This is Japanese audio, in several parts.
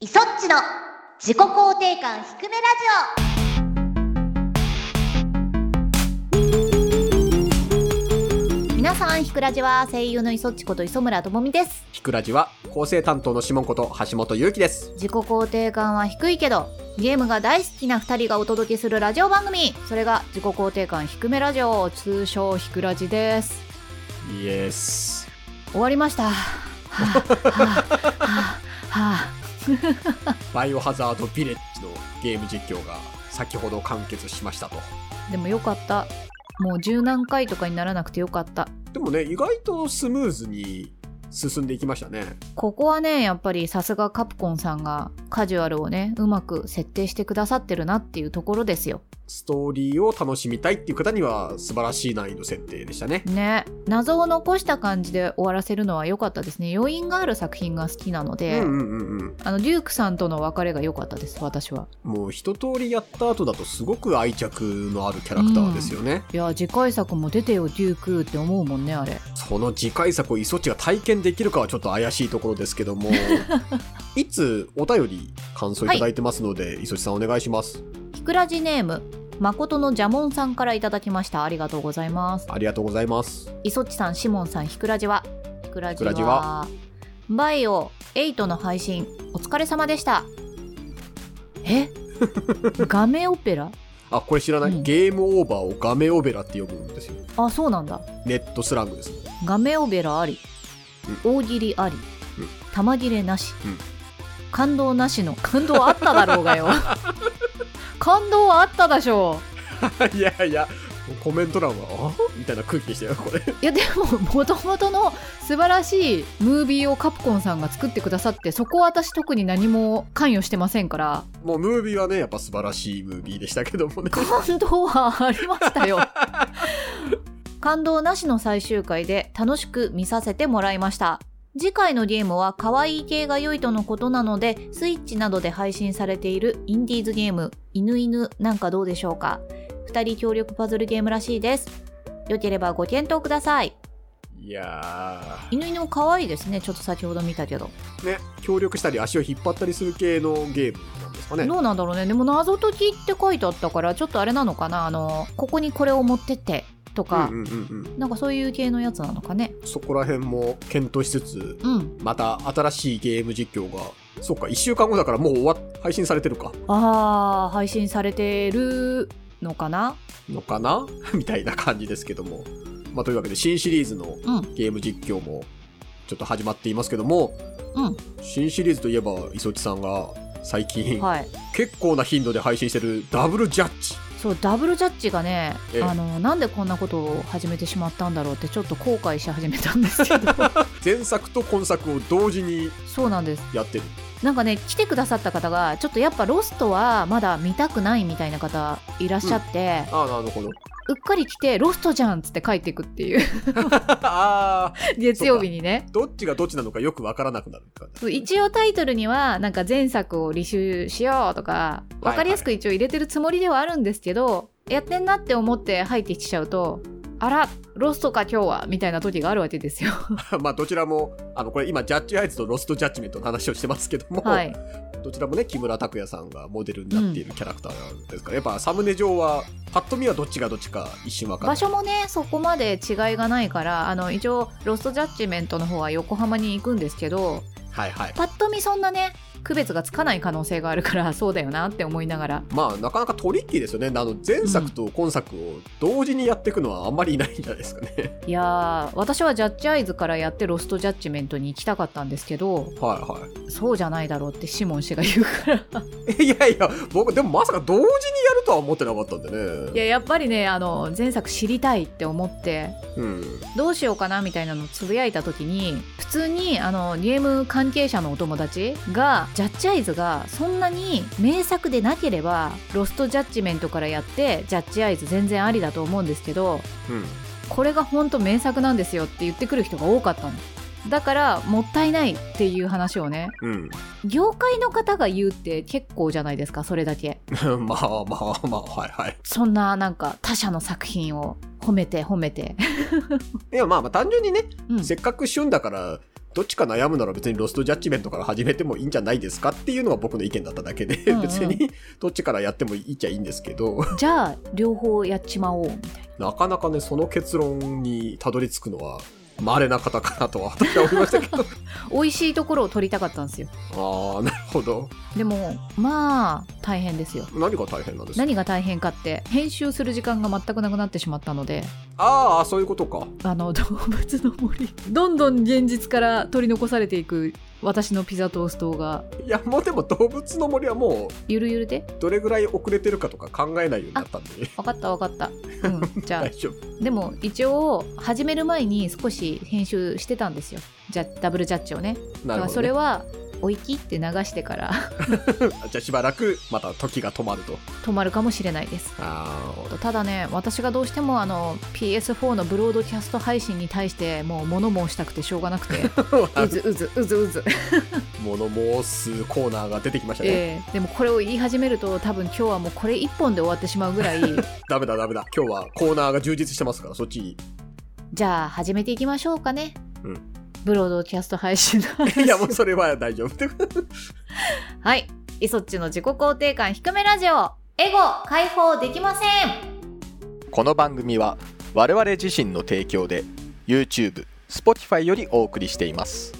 イソッチの自己肯定感低めラジオ。皆さんひくラジは声優のイソッチこと磯村智美です。ひくらじは構成担当のシモンこと橋本ゆうきです。自己肯定感は低いけどゲームが大好きな2人がお届けするラジオ番組。それが自己肯定感低めラジオ通称ひくラジです。イエス。終わりました。はあはあはあはあバイオハザードビレッジのゲーム実況が先ほど完結しましたと。でもよかった。もう十何回とかにならなくてよかった。でもね意外とスムーズに進んでいきましたね。ここはねやっぱりさすがカプコンさんがカジュアルをねうまく設定してくださってるなっていうところですよストーリーを楽しみたいっていう方には素晴らしい難易度設定でしたね。ね。謎を残した感じで終わらせるのは良かったですね。余韻がある作品が好きなので、うんうんうんうん。あのデュークさんとの別れが良かったです私は。もう一通りやった後だとすごく愛着のあるキャラクターですよね、いや次回作も出てよデュークって思うもんねあれ。その次回作をイソッチが体験できるかはちょっと怪しいところですけども。いつお便り感想いただいてますので、イソッチさんお願いします。ひくらじネーム誠のジャモンさんからいただきました。ありがとうございます。ありがとうございます。いそっちさんシモンさんひくらじはひくらじはバイオ8の配信お疲れ様でした。え？ガメオペラ？あこれ知らない、うん。ゲームオーバーをガメオベラって呼ぶんですよ。あそうなんだ。ネットスラングです。ガメオベラあり。大喜利あり。うん。玉切れなし、うん。感動なしの感動あっただろうがよ 感動はあったでしょ いやいやコメント欄はあみたいな空気でしたよこれ。いやでももともとの素晴らしいムービーをカプコンさんが作ってくださってそこは私特に何も関与してませんから。もうムービーはねやっぱ素晴らしいムービーでしたけどもね。感動はありましたよ。感動なしの最終回で楽しく見させてもらいました次回のゲームは可愛い系が良いとのことなのでスイッチなどで配信されているインディーズゲーム犬犬なんかどうでしょうか。2人協力パズルゲームらしいです。よければご検討ください。いや犬犬も可愛いですね。ちょっと先ほど見たけど。ーね協力したり足を引っ張ったりする系のゲームなんですかね。どうなんだろうね。でも謎解きって書いてあったからちょっとあれなのかな。あのここにこれを持ってってとか、うんうんうんうん。なんかそういう系のやつなのかね。そこら辺も検討しつつうん。また新しいゲーム実況がそっか1週間後だからもう終わっ配信されてるか。あー配信されてるのかな？のかな？みたいな感じですけども、まあ、というわけで新シリーズのうん。ゲーム実況もちょっと始まっていますけども、うん。新シリーズといえば磯地さんが最近、はい。結構な頻度で配信してるダブルジャッジそうダブルジャッジがね、ええ。あのなんでこんなことを始めてしまったんだろうってちょっと後悔し始めたんですけど。前作と今作を同時にそうなんです。やってる。なんかね来てくださった方がちょっとやっぱロストはまだ見たくないみたいな方いらっしゃって、ああなるほどうっかり来てロストじゃんっつって帰っていくっていう。月曜日にね。どっちがどっちなのかよくわからなくなる感じそう一応タイトルにはなんか前作を履修しようとか分かりやすく一応入れてるつもりではあるんですけど、やってんなって思って入ってきちゃうとあらロストか今日はみたいな時があるわけですよ。まあどちらもあのこれ今ジャッジアイズとロストジャッジメントの話をしてますけども、はい。どちらもね木村拓哉さんがモデルになっているキャラクターですから、やっぱサムネ上はパッと見はどっちがどっちか一瞬わかんない。場所もねそこまで違いがないからあの一応ロストジャッジメントの方は横浜に行くんですけどはいはい。パッと見そんなね区別がつかない可能性があるからそうだよなって思いながら。まあなかなかトリッキーですよね。あの前作と今作を同時にやっていくのはあんまりいないんじゃないですかね。いやー私はジャッジアイズからやってロストジャッジメントに行きたかったんですけどはいはそうじゃないだろうってシモン氏が言うから。い いやいや僕でもまさか同時にやるとは思ってなかったんでね。いややっぱりねあの前作知りたいって思ってうん。どうしようかなみたいなのをつぶやいた時に普通にあのゲーム関係者のお友達がジャッジアイズがそんなに名作でなければロストジャッジメントからやってジャッジアイズ全然ありだと思うんですけどうんこれが本当名作なんですよって言ってくる人が多かったんですだからもったいないっていう話をねうん。業界の方が言うって結構じゃないですかそれだけ。まあまあまあはいはい。そんななんか他社の作品を褒めて褒めて。いやまあまあ単純にね、うん。せっかく旬だからどっちか悩むなら別にロストジャッジメントから始めてもいいんじゃないですかっていうのが僕の意見だっただけで、うんうん。別に どっちからやってもいいっちゃいいんですけど、じゃあ両方やっちまおうみたいな。なかなかね、その結論にたどり着くのは、稀な方かなとは私は思いましたけど。美味しいところを取りたかったんですよああ、なるほど。でもまあ大変ですよ何が大変なんですか？何が大変かって編集する時間が全くなくなってしまったのでああ、そういうことか。あの動物の森どんどん現実から取り残されていく私のピザトーストがいや、もうでも動物の森はもゆるゆるで？う、どれぐらい遅れてるかとか考えないようになったんで。分かった分かった、うん、じゃ大丈夫。あでも一応始める前に少し編集してたんですよじゃダブルジャッジをねね。それはおいきって流してから じゃあしばらくまた時が止まると。止まるかもしれないですあただね私がどうしてもあの PS4 のブロードキャスト配信に対してもう物申したくてしょうがなくて あ。うずうずうずうず、物申すコーナーが出てきましたね。ええでもこれを言い始めると多分今日はもうこれ一本で終わってしまうぐらいダメだダメだ。今日はコーナーが充実してますから、そっち。じゃあ始めていきましょうかね、うんブロードキャスト配信の話 いや、もうそれは大丈夫。はいイソッチの自己肯定感低めラジオエゴ解放できませんこの番組は我々自身の提供で YouTube、Spotify よりお送りしています。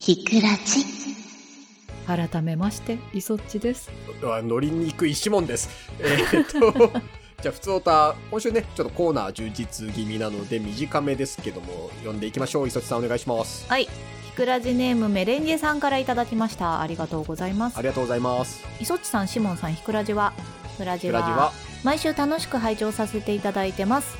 ひくらじ。改めましてイソッチですあ乗りにくいシモンです。えーっと、じゃあ、普通おた、今週ね、ちょっとコーナー充実気味なので短めですけども、読んでいきましょう。磯地さんお願いします。はいひくらじネームメレンゲさんからいただきましたありがとうございますありがとうございます。イソッチさんシモンさんひくらじは？ひくらじはブラジは、毎週楽しく拝聴させていただいてます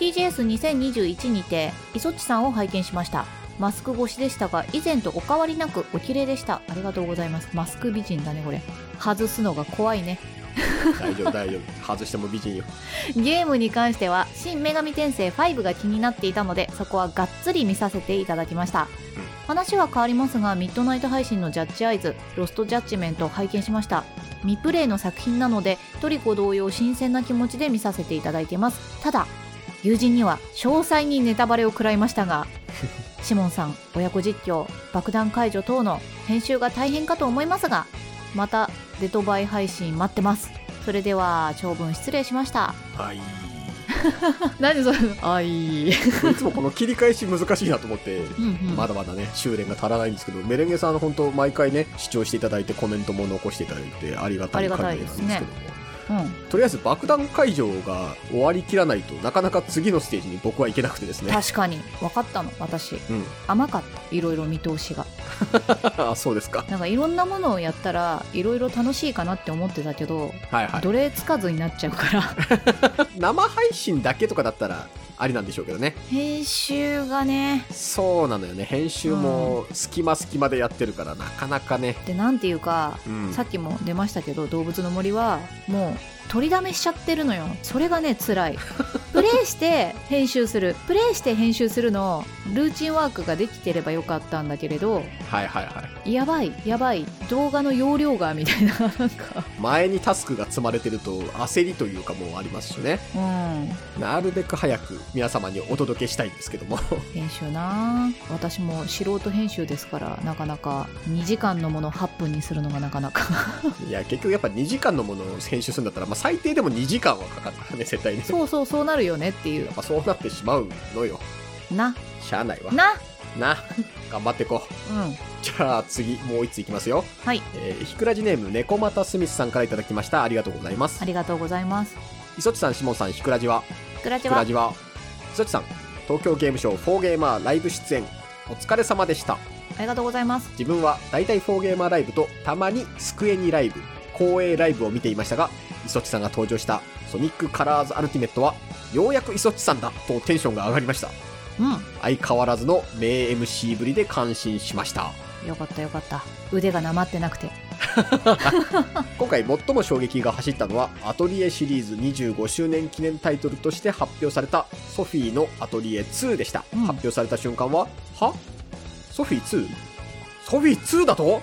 TGS2021 にてイソッチさんを拝見しましたマスク越しでしたが以前とお変わりなくお綺麗でした。ありがとうございます。マスク美人だねこれ。外すのが怖いね。大丈夫、大丈夫。外しても美人よ。ゲームに関しては「新女神転生5」が気になっていたのでそこはがっつり見させていただきました、話は変わりますがミッドナイト配信のジャッジアイズロストジャッジメントを拝見しました。未プレイの作品なのでトリコ同様新鮮な気持ちで見させていただいてます。ただ友人には詳細にネタバレを食らいましたが シモンさん親子実況爆弾解除等の編集が大変かと思いますがまたデトバイ配信待ってます。それでは長文失礼しました。はい。何それ？あい。いつもこの切り返し難しいなと思って、うんうん。まだまだね、修練が足らないんですけど、メレンゲさん、本当毎回ね、視聴していただいて、コメントも残していただいて、ありがたい限りなんですけども。ありがたいですねとりあえず爆弾解除が終わりきらないとなかなか次のステージに僕は行けなくてですうん、ね。確かに分かったの私うん。甘かったいろいろ見通しが あ、そうですか。なんかいろんなものをやったらいろいろ楽しいかなって思ってたけど、はいはい。どれつかずになっちゃうから 生配信だけとかだったらありなんでしょうけどね。編集がねそうなのよね。編集も隙間隙間でやってるからなかなかね。でなんていうか、うん。さっきも出ましたけど動物の森はもう取りだめしちゃってるのよ。それがね辛い。プレイして編集する。プレイして編集するのルーチンワークができてればよかったんだけれどはいはいはい。やばいやばい。動画の容量がみたいななんか。前にタスクが積まれてると焦りというかもうありますしね。うん。なるべく早く皆様にお届けしたいんですけども。編集な。私も素人編集ですからなかなか2時間のものを8分にするのがなかなか。いや、結局やっぱ2時間のものを編集するんだったら、まあ最低でも2時間はかかるからね、絶対に。そうそうそうなるよねっていうやっぱそうなってしまうのよ。なしゃあないわ。なな。頑張っていこう。うんじゃあ次、もう一ついきますよ。はいえー、ひくらじネーム、猫又スミスさんからいただきました。ありがとうございますあ。りがとうございます磯地さん、しもんさん、ひくらじは？くらちは？ひくらじは？磯地さん、東京ゲームショウ4ゲーマーライブ出演、お疲れ様でした。ありがとうございます自分は大体4ゲーマーライブとたまにスクエニライブ、公営ライブを見ていましたが、磯地さんが登場したソニックカラーズアルティメットは、ようやく磯地さんだとテンションが上がりました。うん。相変わらずの名 MC ぶりで感心しました。よかったよかった。腕がなまってなくて。今回最も衝撃が走ったのはアトリエシリーズ25周年記念タイトルとして発表されたソフィーのアトリエ2でした、うん。発表された瞬間はは？ソフィー 2? ソフィー2だと？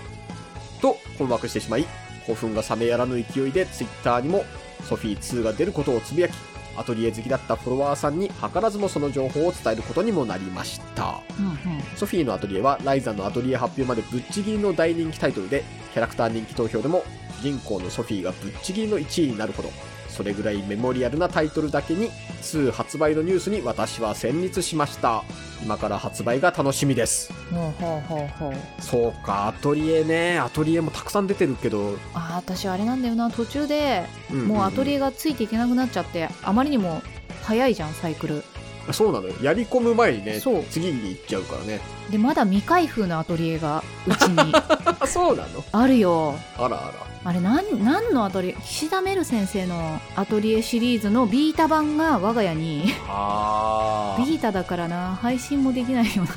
と困惑してしまい興奮が冷めやらぬ勢いでツイッターにもソフィー2が出ることをつぶやき、アトリエ好きだったフォロワーさんに図らずもその情報を伝えることにもなりました。うんうんソフィーのアトリエはライザのアトリエ発表までぶっちぎりの大人気タイトルで、キャラクター人気投票でも主人公のソフィーがぶっちぎりの1位になるほど、それぐらいメモリアルなタイトルだけに、2発売のニュースに私は戦慄しました。今から発売が楽しみです。ほうほうほうほうそうか、アトリエね。アトリエもたくさん出てるけど、あー私あれなんだよな途中でんんんもうアトリエがついていけなくなっちゃってあまりにも早いじゃんサイクルそうなのよ。やり込む前にね、次に行っちゃうからね。でまだ未開封のアトリエがうちにあ、そうなの？あるよ。あらあら。あれなん何のアトリエ？岸田メル先生のアトリエシリーズのビータ版が我が家に。ビータだからな。配信もできないよな。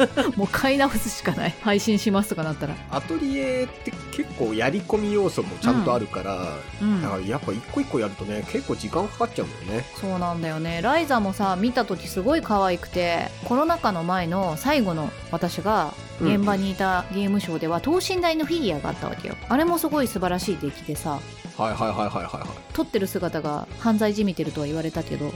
もう買い直すしかない。配信しますとかなったら。アトリエって結構やり込み要素もちゃんとあるから、うん。だからやっぱ一個一個やるとね、結構時間かかっちゃうんだよね。そうなんだよね。ライザもさ見た時すごい可愛くてコロナ禍の前の最後の私がうん。現場にいたゲームショーでは等身大のフィギュアがあったわけよ。あれもすごい素晴らしい出来でさ。はいはいはいはいはいはい。撮ってる姿が犯罪じみてるとは言われたけど。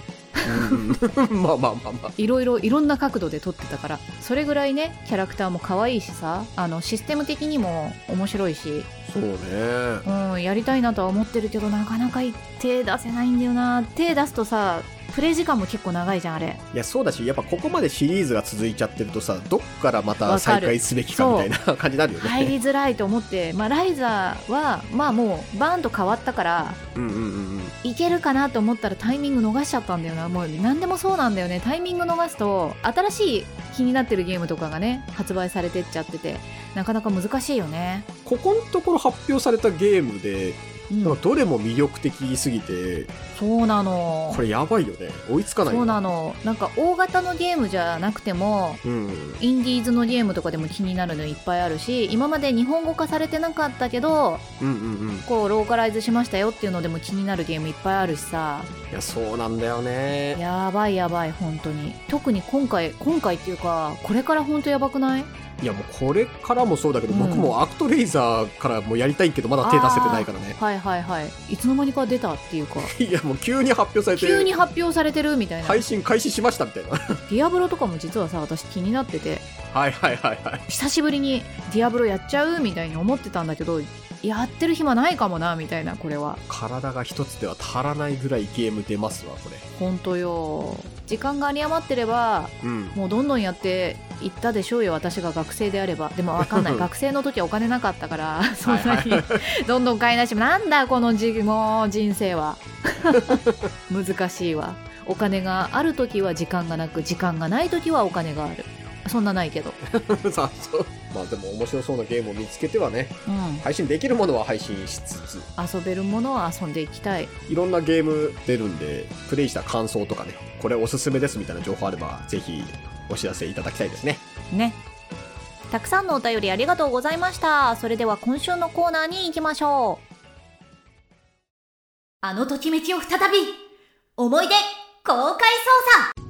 うん。まあまあまあまあ。いろいろいろんな角度で撮ってたから。それぐらいねキャラクターも可愛いしさ。あのシステム的にも面白いし、そうね。うん、やりたいなとは思ってるけどなかなか手出せないんだよな。手出すとさプレイ時間も結構長いじゃんあれ。いや、そうだし、やっぱここまでシリーズが続いちゃってるとさ、どっからまた再開すべきかみたいな感じになるよね。入りづらいと思って、まあ、ライザーはまあもうバーンと変わったからうんうんうんうん。いけるかなと思ったらタイミング逃しちゃったんだよなもう。何でもそうなんだよね。タイミング逃すと新しい気になってるゲームとかがね発売されてっちゃっててなかなか難しいよね、ここのところ発表されたゲームで、うんどれも魅力的すぎて、そうなのこれやばいよね。追いつかないよそうなのなんか大型のゲームじゃなくてもうん。インディーズのゲームとかでも気になるのいっぱいあるし今まで日本語化されてなかったけどうんうんうん。こうローカライズしましたよっていうのでも気になるゲームいっぱいあるしさいや、そうなんだよね。やばいやばい本当に特に今回今回っていうかこれから本当やばくない？いや、もうこれからもそうだけど、うん。僕もアクトレイザーからもやりたいけど、まだ手出せてないからね。はいはいはい。いつの間にか出たっていうか。いや、もう急に発表されて、急に発表されてるみたいな、配信開始しましたみたいな。ディアブロとかも実はさ私気になってて。はいはいはいはい。久しぶりにディアブロやっちゃうみたいに思ってたんだけどやってる暇ないかもなみたいなこれは。体が一つでは足らないぐらいゲーム出ますわ、これ。本当よ時間が有り余ってればうん。もうどんどんやっていったでしょうよ私が学生であれば。でもわかんない。学生の時はお金なかったからそんなに どんどん買い出しなんだこのじもう人生は。難しいわ。お金がある時は時間がなく時間がない時はお金があるそんなないけど。さあ、そう。まあでも面白そうなゲームを見つけてはね、うん。配信できるものは配信しつつ、遊べるものは遊んでいきたい。いろんなゲーム出るんで、プレイした感想とかね、これおすすめですみたいな情報あれば、ぜひお知らせいただきたいですね。ね。たくさんのお便りありがとうございました。それでは今週のコーナーに行きましょう。あのときめきを再び思い出公開捜査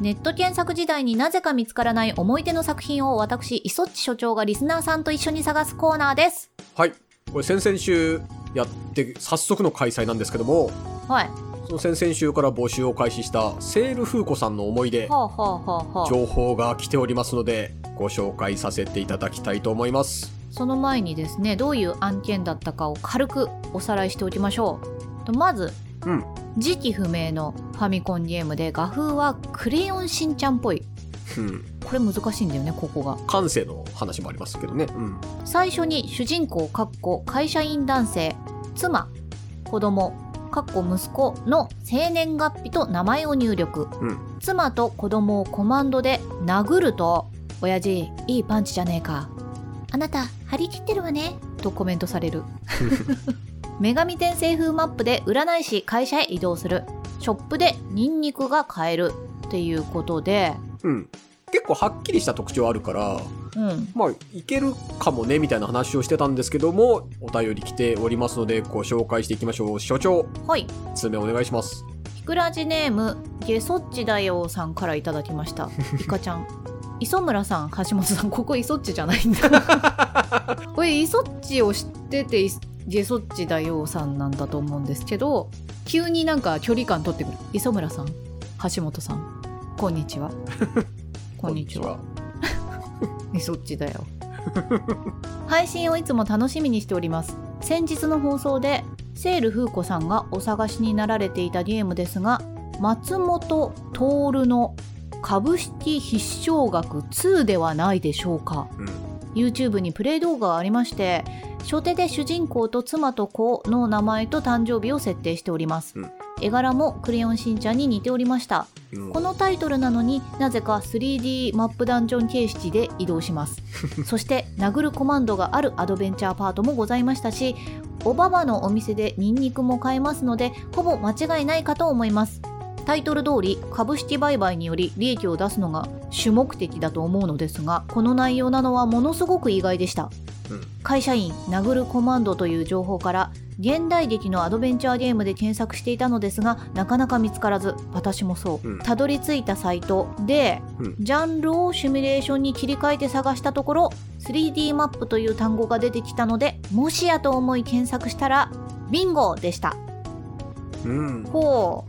ネット検索時代になぜか見つからない思い出の作品を私、磯っち所長がリスナーさんと一緒に探すコーナーです。はい。これ先々週やって、早速の開催なんですけども、はい。その先々週から募集を開始したセールフーコさんの思い出、はあはあはあはあ。情報が来ておりますので、ご紹介させていただきたいと思います。その前にですね、どういう案件だったかを軽くおさらいしておきましょう。とまず、うん時期不明のファミコンゲームで画風はクレヨンしんちゃんっぽい。うん。これ難しいんだよね、ここが。感性の話もありますけどね。うん。最初に主人公かっこ会社員男性妻子供かっこ息子の生年月日と名前を入力、うん妻と子供をコマンドで殴ると「親父いいパンチじゃねえか」「あなた張り切ってるわね」とコメントされる 女神転生風マップで占い師会社へ移動するショップでニンニクが買えるっていうことでうん。結構はっきりした特徴あるから、うんまあ、いけるかもね、みたいな話をしてたんですけども、お便り来ておりますので、ご紹介していきましょう。所長、はい通名お願いします。ひくらじネームゲソッチだよさんからいただきましたいかちゃん磯村さん橋本さんここイソッチじゃないんだこれイソッチを知っててジェソッチだよさんなんだと思うんですけど急になんか距離感取ってくる。磯村さん橋本さん こんにちは。こんにちは。ジェソッチだよ。配信をいつも楽しみにしております。先日の放送でセール風子さんがお探しになられていたゲームですが松本徹の株式必勝額2ではないでしょうか。うん。YouTube にプレイ動画がありまして初手で主人公と妻と子の名前と誕生日を設定しております、うん。絵柄もクレヨンしんちゃんに似ておりました。うん。このタイトルなのになぜか 3D マップダンジョン形式で移動します。そして殴るコマンドがあるアドベンチャーパートもございましたしおばばのお店でニンニクも買えますのでほぼ間違いないかと思います。タイトル通り株式売買により利益を出すのが主目的だと思うのですがこの内容なのはものすごく意外でした。うん会社員殴るコマンドという情報から現代劇のアドベンチャーゲームで検索していたのですがなかなか見つからず私もそう、うん。たどり着いたサイトで、うん。ジャンルをシミュレーションに切り替えて探したところ 3D マップという単語が出てきたのでもしやと思い検索したらビンゴでした。うん。ほ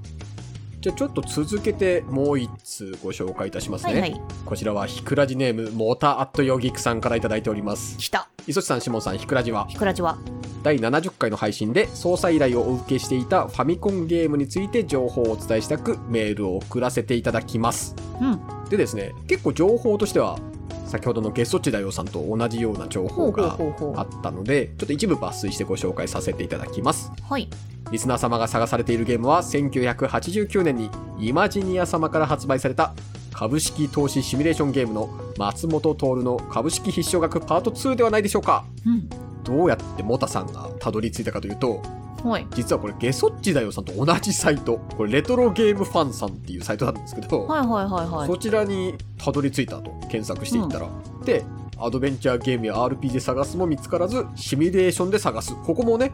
じゃあちょっと続けてもう一通ご紹介いたしますね、うはいはい。こちらはひくらじネームモーターアットヨギクさんからいただいております。来た磯地さんしもんさんひくらじは？ひくらじは。第70回の配信で操作依頼をお受けしていたファミコンゲームについて情報をお伝えしたくメールを送らせていただきます。うん。でですね結構情報としては先ほどのゲストチダヨさんと同じような情報があったのでちょっと一部抜粋してご紹介させていただきます。うはい。リスナー様が探されているゲームは1989年にイマジニア様から発売された株式投資シミュレーションゲームの松本徹の株式必勝額パート2ではないでしょうか。うん。どうやってモタさんがたどり着いたかというとはい。実はこれゲソッチだよさんと同じサイトこれレトロゲームファンさんっていうサイトなんですけど、はいはいはいはい。そちらにたどり着いたと検索していったら、でアドベンチャーゲームや RPG で探すも見つからずシミュレーションで探す。ここもね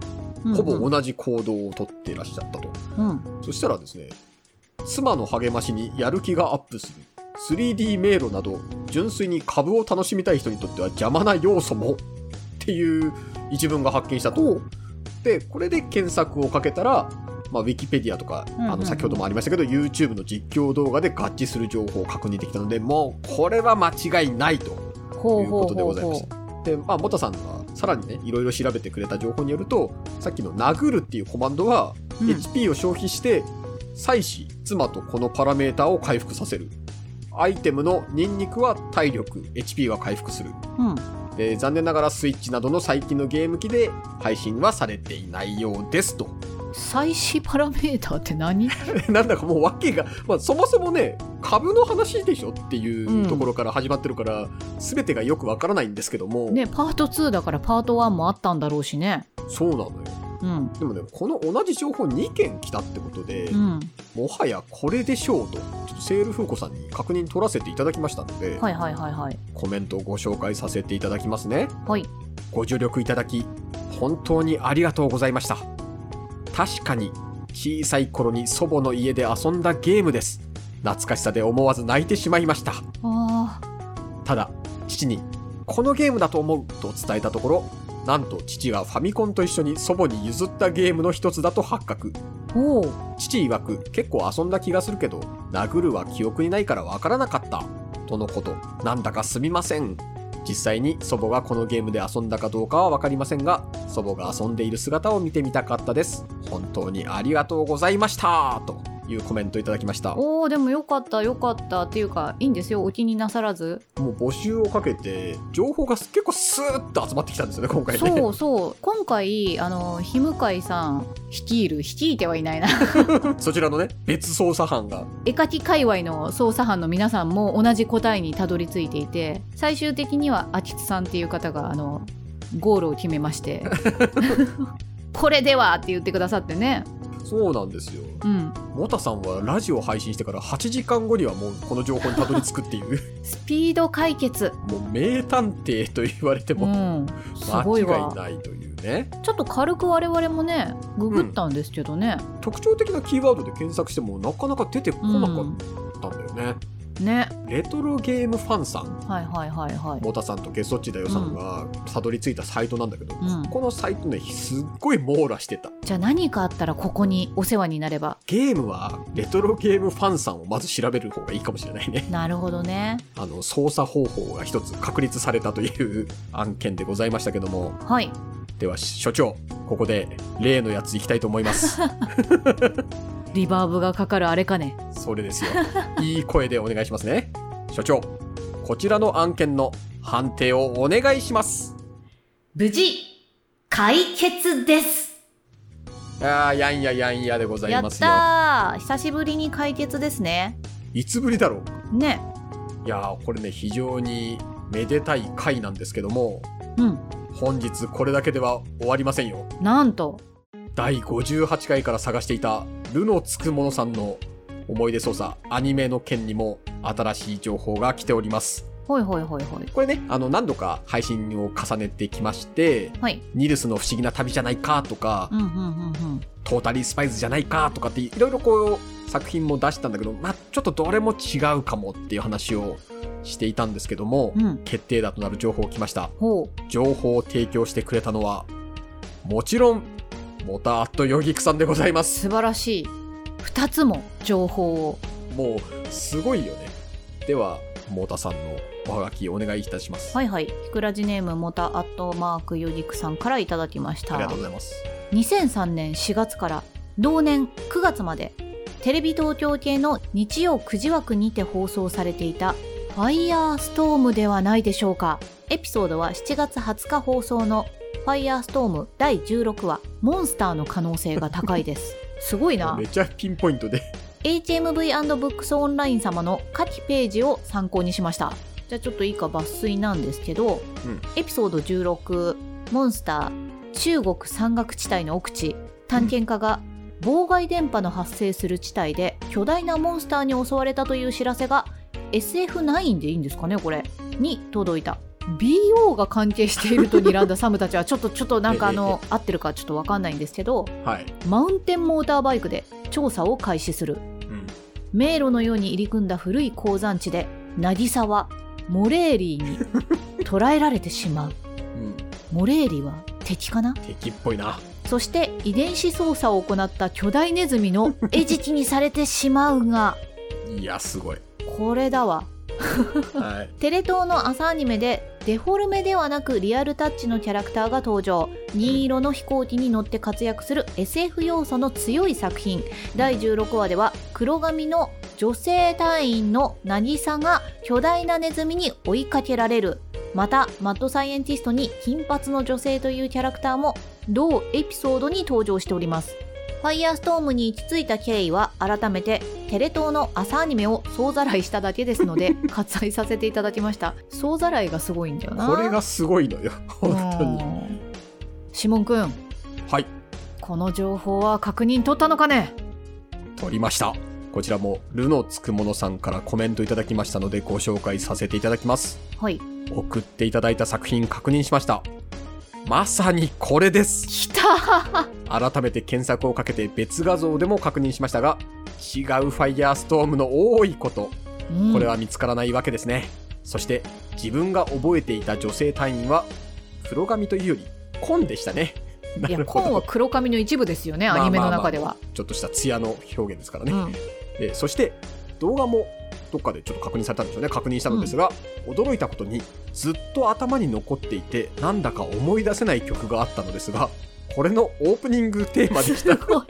ほぼうん。同じ行動をとっていらっしゃったと、うん。そしたらですね妻の励ましにやる気がアップする 3D 迷路など純粋に株を楽しみたい人にとっては邪魔な要素もっていう一文が発見したと。でこれで検索をかけたら、まあ、ウィキペディアとか、あの先ほどもありましたけど YouTube の実況動画で合致する情報を確認できたのでもうこれは間違いないとほいうことでございましほたでまあモタさんがさらにねいろいろ調べてくれた情報によるとさっきの「殴る」っていうコマンドは、うん。HP を消費して妻子妻とこのパラメータを回復させるアイテムのニンニクは体力。HP は回復する。うん。で残念ながらスイッチなどの最近のゲーム機で配信はされていないようですと。最子パラメーターって何？なんだかもう訳が、まあ、そもそもね株の話でしょっていううんところから始まってるから、全てがよくわからないんですけども、ねパート2だからパート1もあったんだろうしね。そうなのようん。でもねこの同じ情報2件来たってことで、うん。もはやこれでしょうとちょっとセール風子さんに確認取らせていただきましたので、はいはいはいはい。コメントをご紹介させていただきますね。はい。ご助力いただき本当にありがとうございました。確かに小さい頃に祖母の家で遊んだゲームです。懐かしさで思わず泣いてしまいました。あただ父にこのゲームだと思うと伝えたところなんと父がファミコンと一緒に祖母に譲ったゲームの一つだと発覚。ーおう。父曰く結構遊んだ気がするけど殴るは記憶にないからわからなかった。とのこと。なんだかすみません。実際に祖母がこのゲームで遊んだかどうかはわかりませんが祖母が遊んでいる姿を見てみたかったです。本当にありがとうございました。というコメントいただきました。もおーでもよかったよかったっていうかいいんですよ。お気になさらず。う募集をかけて情報が結構スーッと集まってきたんですよね今回ね。そうそう。今回あの日向井さん率いる率いてはいないな。そちらのね別捜査班が。絵描き界隈の捜査班の皆さんも同じ答えにたどり着いていて最終的には秋津さんっていう方があのゴールを決めまして。これではって言ってくださってねそうなんですよ。うん。モタさんはラジオ配信してから8時間後にはもうこの情報にたどり着くっていう。スピード解決。もう名探偵と言われてうもん。す間違いないというね。ちょっと軽く我々もねググったんですけどね、特徴的なキーワードで検索してもなかなか出てこうんなかったんだよね、ね。レトロゲームファンさん。はいはいはいはい。モタさんとゲソッチだよさんがたどり着いたサイトなんだけど、うん。このサイトねすっごい網羅してた。じゃあ何かあったらここにお世話になれば。ゲームはレトロゲームファンさんをまず調べる方がいいかもしれないね。なるほどね。あの操作方法が一つ確立されたという案件でございましたけども。はい。では所長ここで例のやついきたいと思います リバーブがかかるあれかね。それですよ。いい声でお願いしますね。所長こちらの案件の判定をお願いします。無事解決です。あーやんややんやでござやっいますよ。たー。久しぶりに解決ですね。いつぶりだろう？ね。いやーこれね非常にめでたい回なんですけども。うん。本日これだけでは終わりませんよ。なんと第58回から探していたルのつくものさんの思い出捜査アニメの件にも新しい情報が来ております。ほいほいほいほい。これねあの何度か配信を重ねてきましてはい。ニルスの不思議な旅じゃないかとか、うんうんうんうん。トータリースパイスじゃないかとかっていろいろこう作品も出したんだけどまあちょっとどれも違うかもっていう話をしていたんですけども、うん。決定打となる情報来ました。ほ情報を提供してくれたのはもちろんモタアットヨギクさんでございまうす。素晴らしい2つも情報を。もうすごいよね。ではモタさんのおはがきお願いいたします、はいはい。ひくらじネームモタアットマークヨギクさんからいただきました。ありがとうございます。2003年4月から同年9月までテレビ東京系の日曜9時枠にて放送されていた「ファイヤーストーム」ではないでしょうか。エピソードは7月20日放送の「ファイヤーストーム第16話モンスターの可能性が高いです。すごいな。めっちゃピンポイントで。HMV&Books オンライン様の下記ページを参考にしました。じゃあちょっと以下抜粋なんですけど、うん。エピソード16モンスター中国山岳地帯の奥地。探検家が妨害電波の発生する地帯で巨大なモンスターに襲われたという知らせが SF9 でいいんですかねこれ？に届いた BO が関係していると睨んだサムたちはちょっと ちょっとなんかあの合ってるかちょっとわかんないんですけどはい、マウンテンモーターバイクで調査を開始する。うん、迷路のように入り組んだ古い鉱山地で渚はモレーリーに 捕らえられてしまう。うん、モレーリーは敵かな？敵っぽいな。そして遺伝子操作を行った巨大ネズミの餌食にされてしまうが。いやすごい。これだわ。はい。テレ東の朝アニメでデフォルメではなくリアルタッチのキャラクターが登場。銀色の飛行機に乗って活躍する SF 要素の強い作品。第16話では黒髪の女性隊員の渚が巨大なネズミに追いかけられる。またマッドサイエンティストに金髪の女性というキャラクターも同エピソードに登場しております。ファイヤーストームに行き着いた経緯は改めてテレ東の朝アニメを総ざらいしただけですので 割愛させていただきました。総ざらいがすごいんだよな。これがすごいのよ。本当に。うんシモンくんはい。この情報は確認取ったのかね？取りました。こちらもルのつくものさんからコメントいただきましたのでご紹介させていただきます。はい。送っていただいた作品確認しましたまさにこれです。きた。改めて検索をかけて別画像でも確認しましたが違うファイヤーストームの多いことうん。これは見つからないわけですね、そして自分が覚えていた女性隊員は黒髪というより紺でしたね。ないやるほど。紺は黒髪の一部ですよね、アニメの中では、ちょっとした艶の表現ですからね、うん。でそして動画もどっかでちょっと確認されたんですよね。確認したのですが、驚いたことにずっと頭に残っていてなんだか思い出せない曲があったのですがこれのオープニングテーマでした。すごい。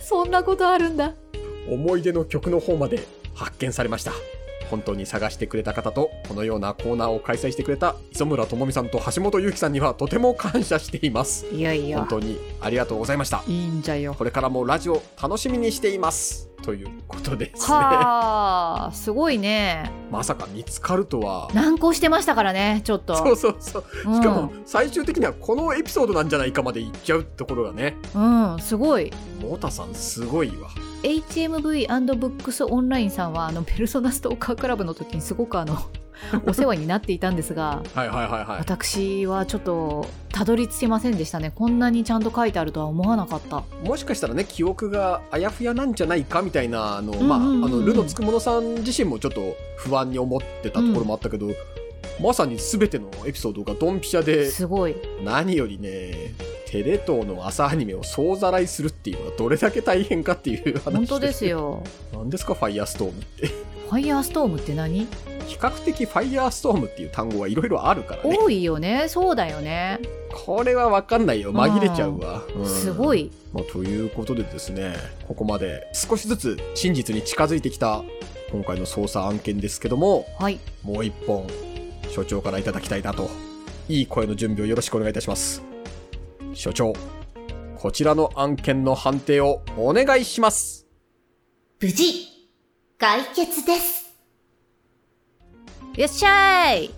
そんなことあるんだ。思い出の曲の方まで発見されました。本当に探してくれた方とこのようなコーナーを開催してくれた磯村智美さんと橋本ゆきさんにはとても感謝しています。いやいや。本当にありがとうございました。いいんじゃよ。これからもラジオ楽しみにしていますということですね。はあすごいね。まさか見つかるとは。難航してましたからねちょっと。そうそうそう。うん。しかも最終的にはこのエピソードなんじゃないかまでいっちゃうところがね。うん、すごい。モタさんすごいわ。HMV&Books オンラインさんはあのペルソナストーカークラブの時にすごくあの お世話になっていたんですがはいはいはいはい。私はちょっとたどり着けませんでしたね。こんなにちゃんと書いてあるとは思わなかった。もしかしたらね、記憶があやふやなんじゃないかみたいな、あの、まあ、あうんうんうん。うんの、ルのつくものさん自身もちょっと不安に思ってたところもあったけど、まさに全てのエピソードがドンピシャで、すごい。何よりね、テレ東の朝アニメを総ざらいするっていうのはどれだけ大変かっていう話本当です。よ。何ですか、ファイヤーストームって。ファイヤーストームって何？比較的ファイヤーストームっていう単語はいろいろあるからね。多いよねそうだよねこれはわかんないよ。紛れちゃうわ。うんすごいまあ、ということでですね、ここまで少しずつ真実に近づいてきた今回の捜査案件ですけども、はいもう一本、所長からいただきたいなと。いい声の準備をよろしくお願いいたします。所長、こちらの案件の判定をお願いします。無事、解決です。よっしゃい。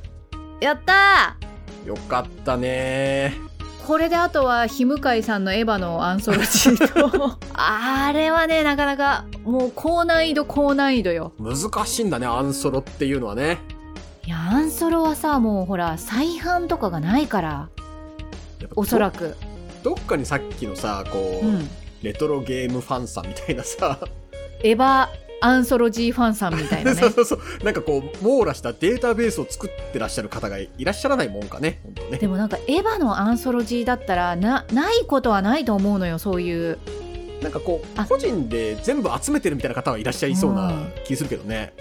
やったよかったね。ーこれであとは日向井さんのエヴァのアンソロジーと。あれはねなかなかもう高難易度高難易度よ。難しいんだね、アンソロっていうのはね。いやアンソロはさもうほら再販とかがないからやっぱおそらく。どどっかにさっきのさ、こう、うん。レトロゲームファンさんみたいなさ、エヴァアンソロジーファンさんみたいなね そうそうそう。なんかこう、網羅したデータベースを作ってらっしゃる方がいらっしゃらないもんかね。本当ね。でもなんかエヴァのアンソロジーだったらなないことはないと思うのよそういうなんかこあう、個人で全部集めてるみたいな方はいらっしゃいそうな気するけどね。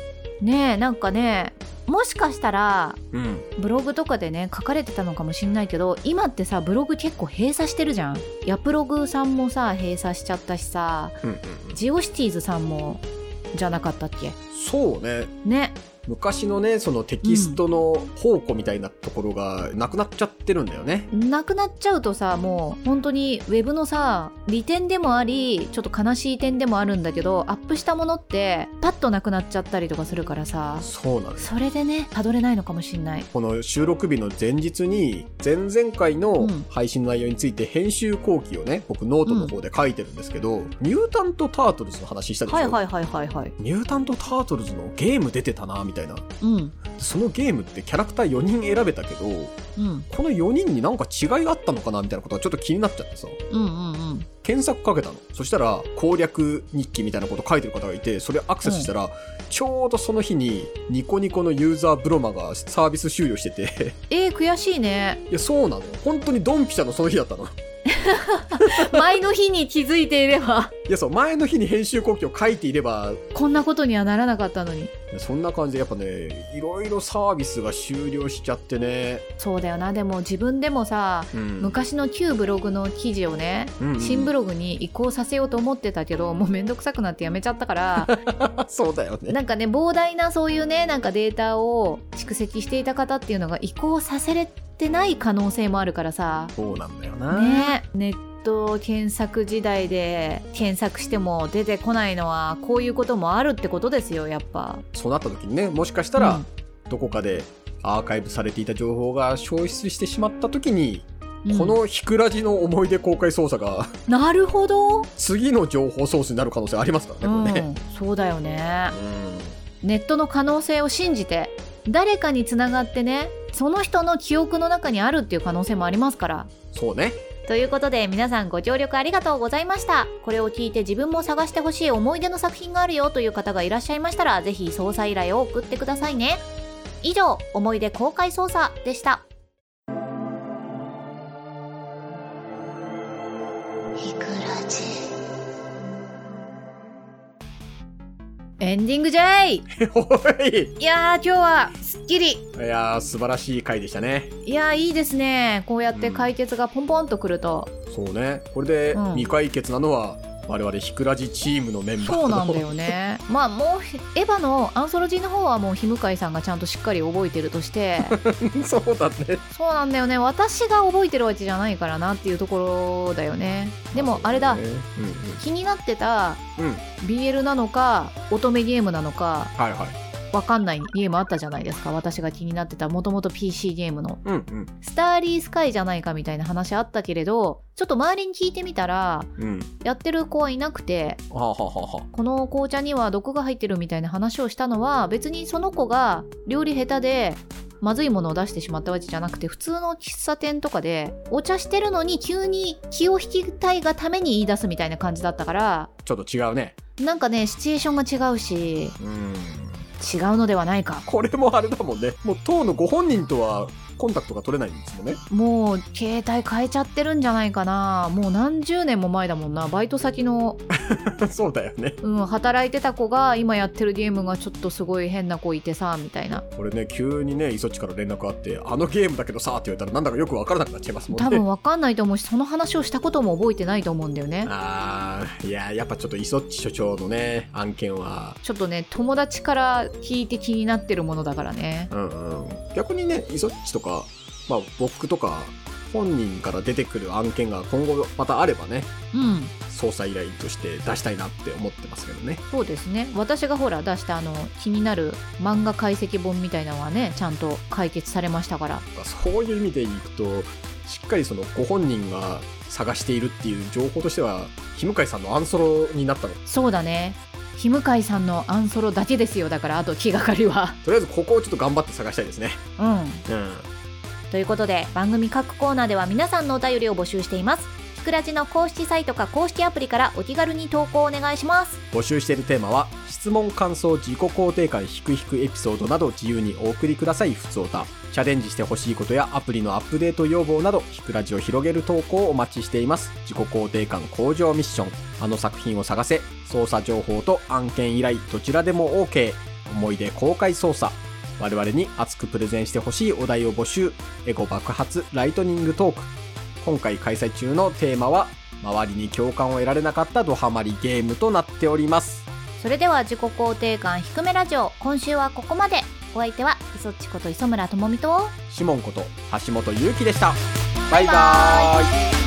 ねえなんかねもしかしたらうん。ブログとかでね書かれてたのかもしんないけど今ってさブログ結構閉鎖してるじゃんヤプログさんもさ閉鎖しちゃったしさうんうんうん。ジオシティーズさんもじゃなかったっけ？そうね。ね昔のね、そのテキストの宝庫みたいなところがなくなっちゃってるんだよね。なくなっちゃうとさもう本当にウェブのさ利点でもありちょっと悲しい点でもあるんだけどアップしたものってパッとなくなっちゃったりとかするからさそうなんです。それでねたどれないのかもしんないこの収録日の前日に、前々回のうん配信の内容について編集後記をね、僕ノートの方で書いてるんですけど、ミュータント・タートルズの話したでしょ、はいはいはいはいはいミュータント・タートルズのゲーム出てたな、みたいな。うんそのゲームってキャラクター4人選べたけど、うんこの4人になんか違いがあったのかなみたいなことがちょっと気になっちゃってさ。うんうんうん検索かけたの。そしたら攻略日記みたいなこと書いてる方がいて、それアクセスしたら、ちょうどその日にニコニコのユーザーブロマがサービス終了してて、えー、悔しいねいや、そうなのよ。本当にドンピシャのその日だったの。前の日に気づいていればいや、そう、前の日に編集後期を書いていれば、こんなことにはならなかったのにそんな感じでやっぱね、いろいろサービスが終了しちゃってね。そうだよなでも自分でもさうん。昔の旧ブログの記事をねうんうん新ブログに移行させようと思ってたけどもうめんどくさくなってやめちゃったから そうだよね。なんかね膨大なそういうねなんかデータを蓄積していた方っていうのが移行させれてない可能性もあるからさ。そうなんだよな。ね。ネット検索時代で検索しても出てこないのはこういうこともあるってことですよやっぱ。そうなった時にね、もしかしたら、どこかでアーカイブされていた情報が消失してしまった時に、うん。このヒクラジの思い出公開捜査がなるほど、次の情報ソースになる可能性ありますからね、これね。うん、そうだよね。うん。ネットの可能性を信じて誰かにつながってねその人の記憶の中にあるっていう可能性もありますから。そうね。ということで皆さんご協力ありがとうございました。これを聞いて自分も探してほしい思い出の作品があるよという方がいらっしゃいましたらぜひ捜査依頼を送ってくださいね。以上思い出公開捜査でしたエンディングじゃい。おい。いやー今日はすっきり。いやー、素晴らしい回でしたね。いやーいいですね。こうやって解決がポンポンとくると、そうね。これでうん。未解決なのは、我々ヒクラジチームのメンバーそうなんだよね まあもうエヴァのアンソロジーの方はもう日向井さんがちゃんとしっかり覚えてるとして そうだね。そうなんだよね私が覚えてるわけじゃないからなっていうところだよねでもあれだそうね気になってたうんうん。うん。BL なのか乙女ゲームなのかはいはい。わかんないゲームあったじゃないですか私が気になってたもともと PC ゲームのうんうん。スターリースカイじゃないかみたいな話あったけれどちょっと周りに聞いてみたらうん。やってる子はいなくてこの紅茶には毒が入ってるみたいな話をしたのは別にその子が料理下手でまずいものを出してしまったわけじゃなくて普通の喫茶店とかでお茶してるのに急に気を引きたいがために言い出すみたいな感じだったからちょっと違うね。なんかねシチュエーションが違うしうん。違うのではないかこれもあれだもんね。もう当のご本人とはコンタクトが取れないんですもんね。もう携帯変えちゃってるんじゃないかなもう何十年も前だもんなバイト先の、そうだよね。うん、働いてた子が今やってるゲームがちょっとすごい変な子いてさみたいなこれね、急にね、イソッチから連絡あって、あのゲームだけどさって言われたらなんだかよくわからなくなっちゃいますもんね。多分わかんないと思うしその話をしたことも覚えてないと思うんだよねあー、いや、やっぱちょっとイソッチ所長のね、案件は、ちょっとね友達から聞いて気になってるものだからねうんうん。逆にね、イソッチとか、まあ僕とか、本人から出てくる案件が今後またあればね、うん捜査依頼として出したいなって思ってますけどね。そうですね私がほら出したあの気になる漫画解析本みたいなのはねちゃんと解決されましたからそういう意味でいくと、しっかりそのご本人が探しているっていう情報としては、日向井さんのアンソロになったの。そうだね日向井さんのアンソロだけですよだからあと気がかりはとりあえずここをちょっと頑張って探したいですね。うんうん。ということで番組各コーナーでは皆さんのお便りを募集しています。ひくらじの公式サイトか公式アプリからお気軽に投稿お願いします。募集しているテーマは質問感想自己肯定感ひくひくエピソードなど自由にお送りください。ふつおたチャレンジしてほしいことやアプリのアップデート要望などひくらじを広げる投稿をお待ちしています。自己肯定感向上ミッション。あの作品を探せ。捜査情報と案件依頼どちらでも OK 思い出公開捜査我々に熱くプレゼンしてほしいお題を募集。エゴ爆発ライトニングトーク。今回開催中のテーマは周りに共感を得られなかったドハマりゲームとなっております。それでは自己肯定感低めラジオ今週はここまで。お相手は磯っちこと磯村智美とシモンこと橋本ゆうきでした。バイババイバーイ